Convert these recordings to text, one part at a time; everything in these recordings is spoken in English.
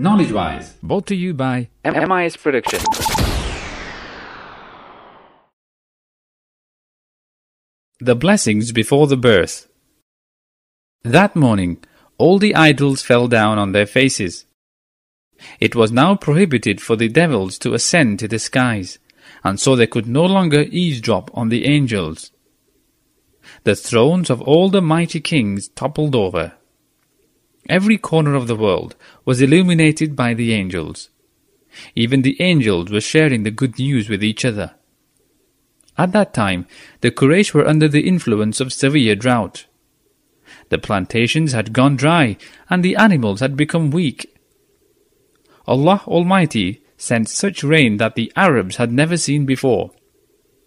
Knowledge Wise. Brought to you by MIS Production. The Blessings Before the Birth. That morning, all the idols fell down on their faces. It was now prohibited for the devils to ascend to the skies, and so they could no longer eavesdrop on the angels. The thrones of all the mighty kings toppled over. Every corner of the world was illuminated by the angels. Even the angels were sharing the good news with each other. At that time, the Quraysh were under the influence of severe drought. The plantations had gone dry, and the animals had become weak. Allah Almighty sent such rain that the Arabs had never seen before.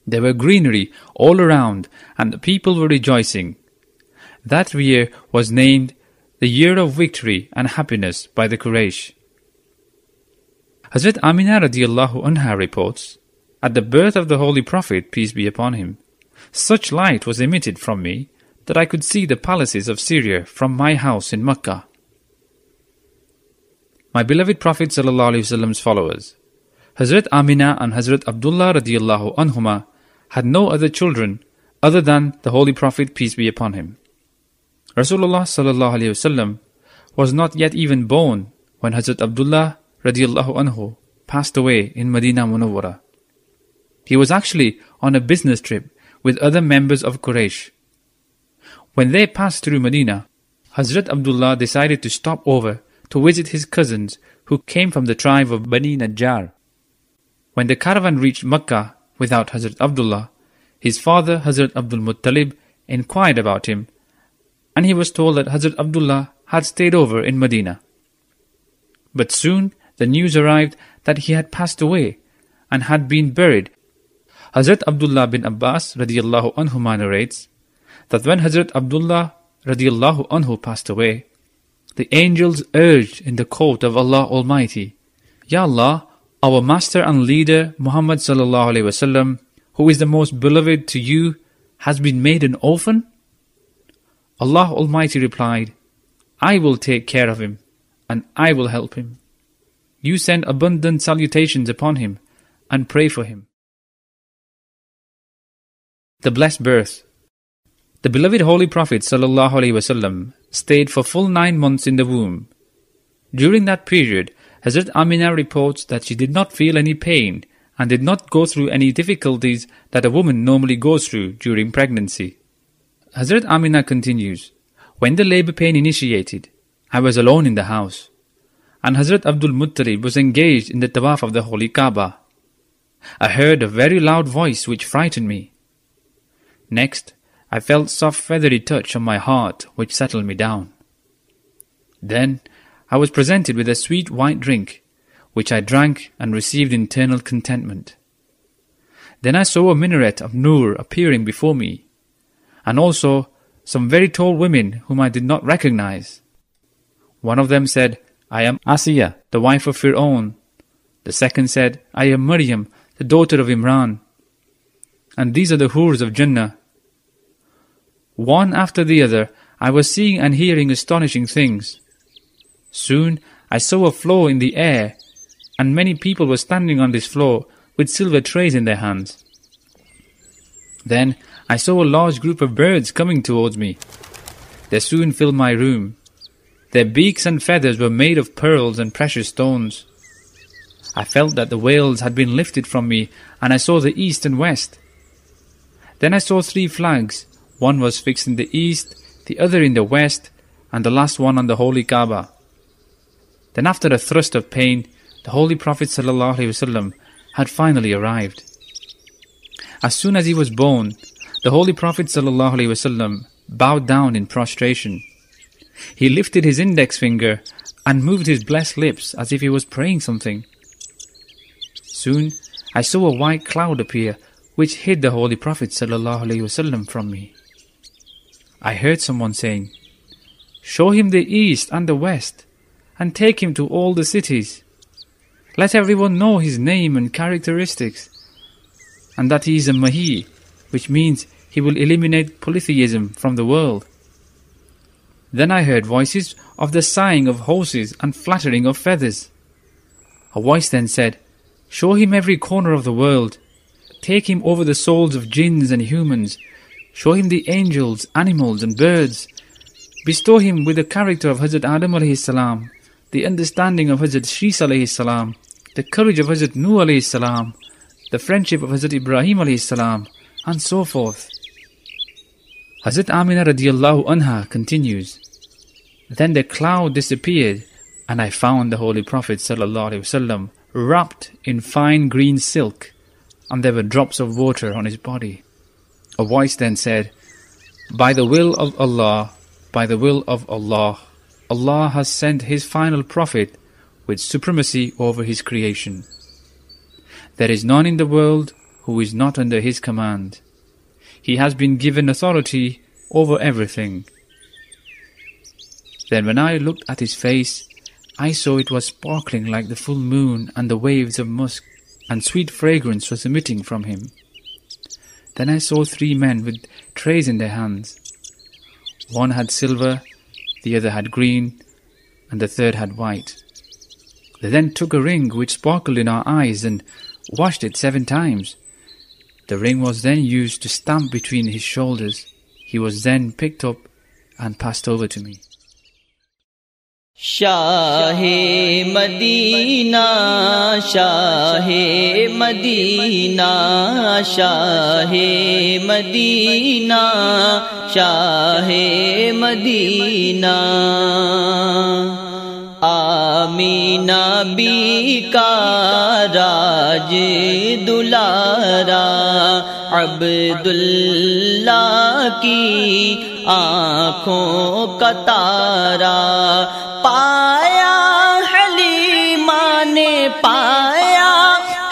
There were greenery all around, and the people were rejoicing. That year was named the year of victory and happiness by the Quraysh. Hazrat Amina radiallahu anha reports, At the birth of the Holy Prophet, peace be upon him, such light was emitted from me that I could see the palaces of Syria from my house in Mecca. My beloved Prophet Wasallam's followers, Hazrat Amina and Hazrat Abdullah radiallahu anhuma had no other children other than the Holy Prophet, peace be upon him. Rasulullah sallallahu alaihi wasallam was not yet even born when Hazrat Abdullah radiallahu anhu passed away in Medina Munawwara. He was actually on a business trip with other members of Quraysh. When they passed through Medina, Hazrat Abdullah decided to stop over to visit his cousins who came from the tribe of Bani Najjar. When the caravan reached Makkah without Hazrat Abdullah, his father Hazrat Abdul Muttalib inquired about him and he was told that Hazrat Abdullah had stayed over in Medina. But soon the news arrived that he had passed away and had been buried. Hazrat Abdullah bin Abbas radiallahu anhu narrates that when Hazrat Abdullah radiallahu anhu passed away, the angels urged in the court of Allah Almighty, Ya Allah, our master and leader Muhammad sallallahu alaihi wasallam, who is the most beloved to you, has been made an orphan? Allah Almighty replied, I will take care of him, and I will help him. You send abundant salutations upon him, and pray for him. The Blessed Birth The beloved Holy Prophet ﷺ stayed for full nine months in the womb. During that period, Hazrat Amina reports that she did not feel any pain and did not go through any difficulties that a woman normally goes through during pregnancy. Hazrat Amina continues, When the labor pain initiated, I was alone in the house, and Hazrat Abdul Muttalib was engaged in the tawaf of the Holy Kaaba. I heard a very loud voice which frightened me. Next, I felt soft feathery touch on my heart which settled me down. Then I was presented with a sweet white drink, which I drank and received internal contentment. Then I saw a minaret of Nur appearing before me, and also some very tall women whom I did not recognize. One of them said, I am Asiya, the wife of Fir'aun. The second said, I am Maryam, the daughter of Imran. And these are the Hurs of Jannah. One after the other, I was seeing and hearing astonishing things. Soon I saw a floor in the air, and many people were standing on this floor with silver trays in their hands. Then I saw a large group of birds coming towards me. They soon filled my room. Their beaks and feathers were made of pearls and precious stones. I felt that the veils had been lifted from me, and I saw the east and west. Then I saw three flags. One was fixed in the east, the other in the west, and the last one on the holy Kaaba. Then after a thrust of pain, the Holy Prophet had finally arrived. As soon as he was born, the Holy Prophet ﷺ bowed down in prostration. He lifted his index finger and moved his blessed lips as if he was praying something. Soon I saw a white cloud appear which hid the Holy Prophet ﷺ from me. I heard someone saying, Show him the east and the west, and take him to all the cities. Let everyone know his name and characteristics, and that he is a Mahi, which means he will eliminate polytheism from the world. Then I heard voices of the sighing of horses and fluttering of feathers. A voice then said, Show him every corner of the world. Take him over the souls of jinns and humans. Show him the angels, animals, and birds. Bestow him with the character of Hazrat Adam alayhi the understanding of Hazrat Shis the courage of Hazrat Nuh alayhi salam, the friendship of Hazrat Ibrahim salam, and so forth. Hazrat Amina radiallahu anha continues, Then the cloud disappeared, and I found the Holy Prophet sallallahu wasallam wrapped in fine green silk, and there were drops of water on his body. A voice then said, By the will of Allah, by the will of Allah, Allah has sent His final Prophet with supremacy over His creation. There is none in the world who is not under His command. He has been given authority over everything. Then when I looked at his face, I saw it was sparkling like the full moon, and the waves of musk and sweet fragrance was emitting from him. Then I saw three men with trays in their hands. One had silver, the other had green, and the third had white. They then took a ring which sparkled in our eyes and washed it seven times. The ring was then used to stamp between his shoulders. He was then picked up and passed over to me. شاہ مدینہ شاہ مدینہ شاہ مدینہ شاہ مدینہ تاج دلارا عبداللہ کی آنکھوں کا تارا۔ پایا حلیمہ نے پایا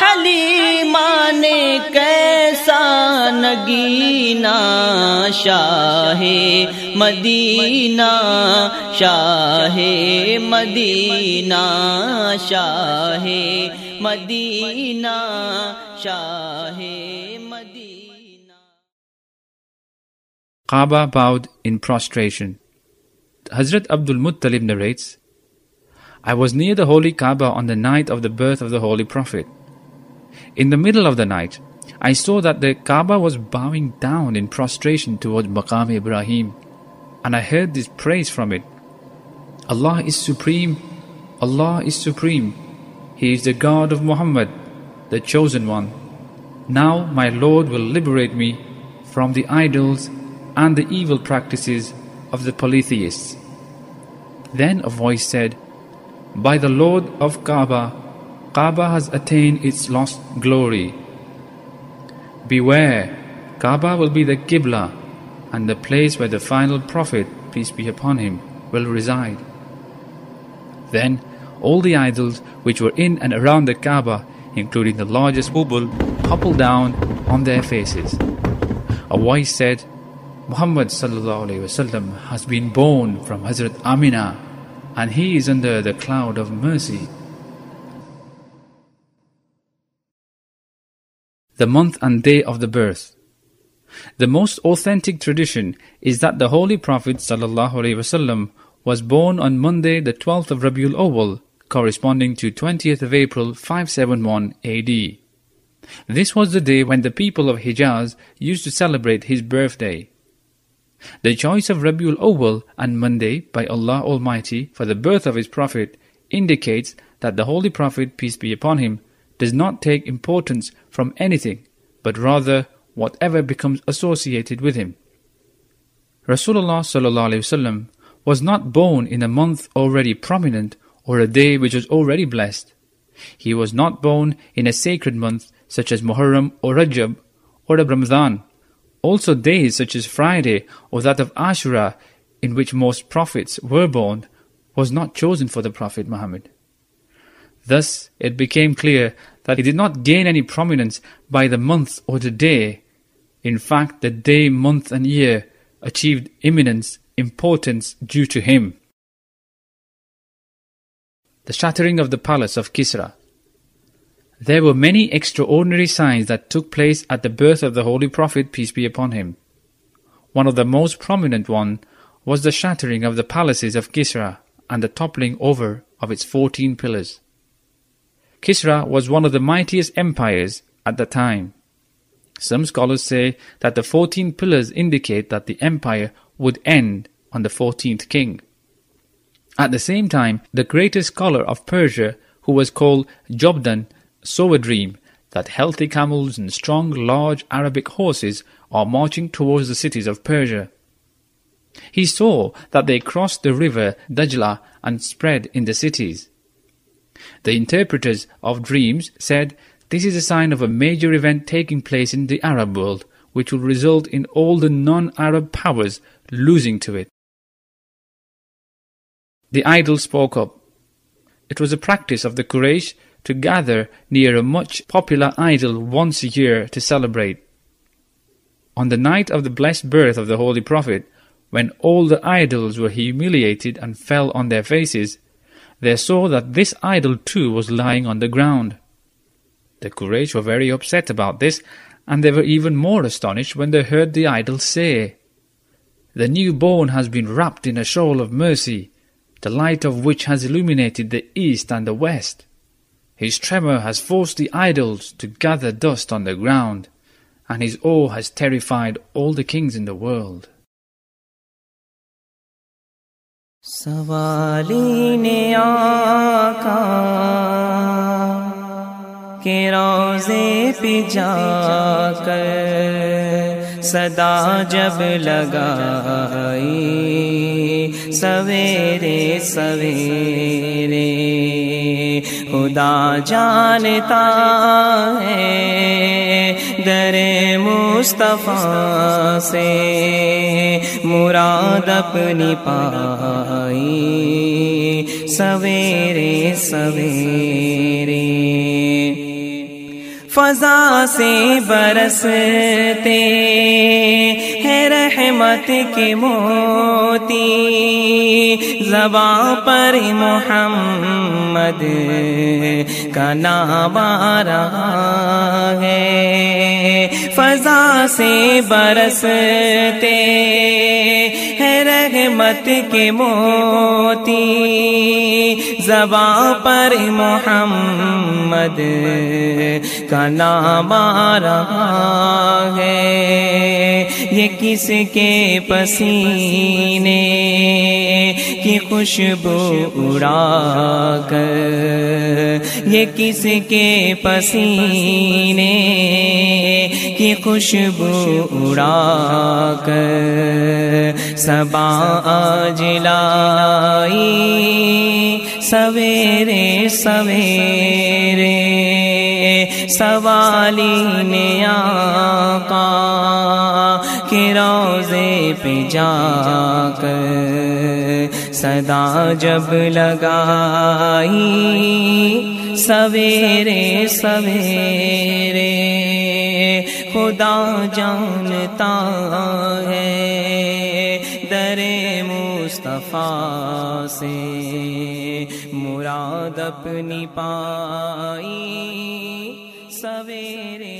حلیمہ نے کیسا نگینا شاہ مدینہ شاہ مدینہ، شاہ मदीना शाहे Medina Kaaba bowed in prostration. Hazrat Abdul Muttalib narrates, I was near the holy Kaaba on the night of the birth of the holy prophet. In the middle of the night, I saw that the Kaaba was bowing down in prostration towards Maqam Ibrahim, and I heard this praise from it. Allah is supreme, Allah is supreme. He is the God of Muhammad, the chosen one. Now my Lord will liberate me from the idols and the evil practices of the polytheists. Then a voice said, By the Lord of Kaaba, Kaaba has attained its lost glory. Beware, Kaaba will be the Qibla and the place where the final Prophet, peace be upon him, will reside. Then all the idols which were in and around the Kaaba, including the largest Hubal, toppled down on their faces. A voice said, Muhammad has been born from Hazrat Amina, and he is under the cloud of mercy. The month and day of the birth. The most authentic tradition is that the Holy Prophet was born on Monday, the 12th of Rabiul Awwal, corresponding to 20th of April 571 AD. This was the day when the people of Hijaz used to celebrate his birthday. The choice of Rabiul Awwal and Monday by Allah Almighty for the birth of His Prophet indicates that the Holy Prophet, peace be upon him, does not take importance from anything, but rather whatever becomes associated with him. Rasulullah was not born in a month already prominent or a day which was already blessed. He was not born in a sacred month such as Muharram or Rajab or the Ramadan. Also days such as Friday or that of Ashura in which most prophets were born was not chosen for the Prophet Muhammad. Thus it became clear that he did not gain any prominence by the month or the day. In fact, the day, month and year achieved eminence, importance due to him. The shattering of the palace of Kisra. There were many extraordinary signs that took place at the birth of the Holy Prophet, peace be upon him. One of the most prominent one was the shattering of the palaces of Kisra and the toppling over of its fourteen pillars. Kisra was one of the mightiest empires at the time. Some scholars say that the fourteen pillars indicate that the empire would end on the fourteenth king. At the same time, the greatest scholar of Persia, who was called Jobdan, saw a dream that healthy camels and strong, large Arabic horses are marching towards the cities of Persia. He saw that they crossed the river Dajla and spread in the cities. The interpreters of dreams said this is a sign of a major event taking place in the Arab world, which will result in all the non-Arab powers losing to it. The idol spoke up. It was a practice of the Quraysh to gather near a much popular idol once a year to celebrate. On the night of the blessed birth of the Holy Prophet, when all the idols were humiliated and fell on their faces, they saw that this idol too was lying on the ground. The Quraysh were very upset about this, and they were even more astonished when they heard the idol say, The newborn has been wrapped in a shawl of mercy, the light of which has illuminated the east and the west. His tremor has forced the idols to gather dust on the ground, and his awe has terrified all the kings in the world. सवाली ने आका के रोजे पे जाकर सदा जब लगाई سویرے سویرے۔ خدا جانتا ہے در مصطفیٰ سے۔ مراد اپنی پائی۔ سویرے سویرے۔ فضا سے برستے ہے رحمت کے موتی زباں پر محمد کا نام رہا ہے فضا سے برستے ہے رحمت کے موتی زباں پر محمد کا نام آ رہا ہے۔ یہ کس کے پسینے کی خوشبو اڑا کر؟ یہ کس کے پسینے کی خوشبو اڑا کر؟ سبا آج لائی سویرے سویرے۔ سوالی نے آقا کہ روزے پہ جا کر صدا جب لگائی۔ سویرے سویرے، خدا جانتا ہے درے مصطفیٰ سے مراد اپنی پائی۔ सवेरे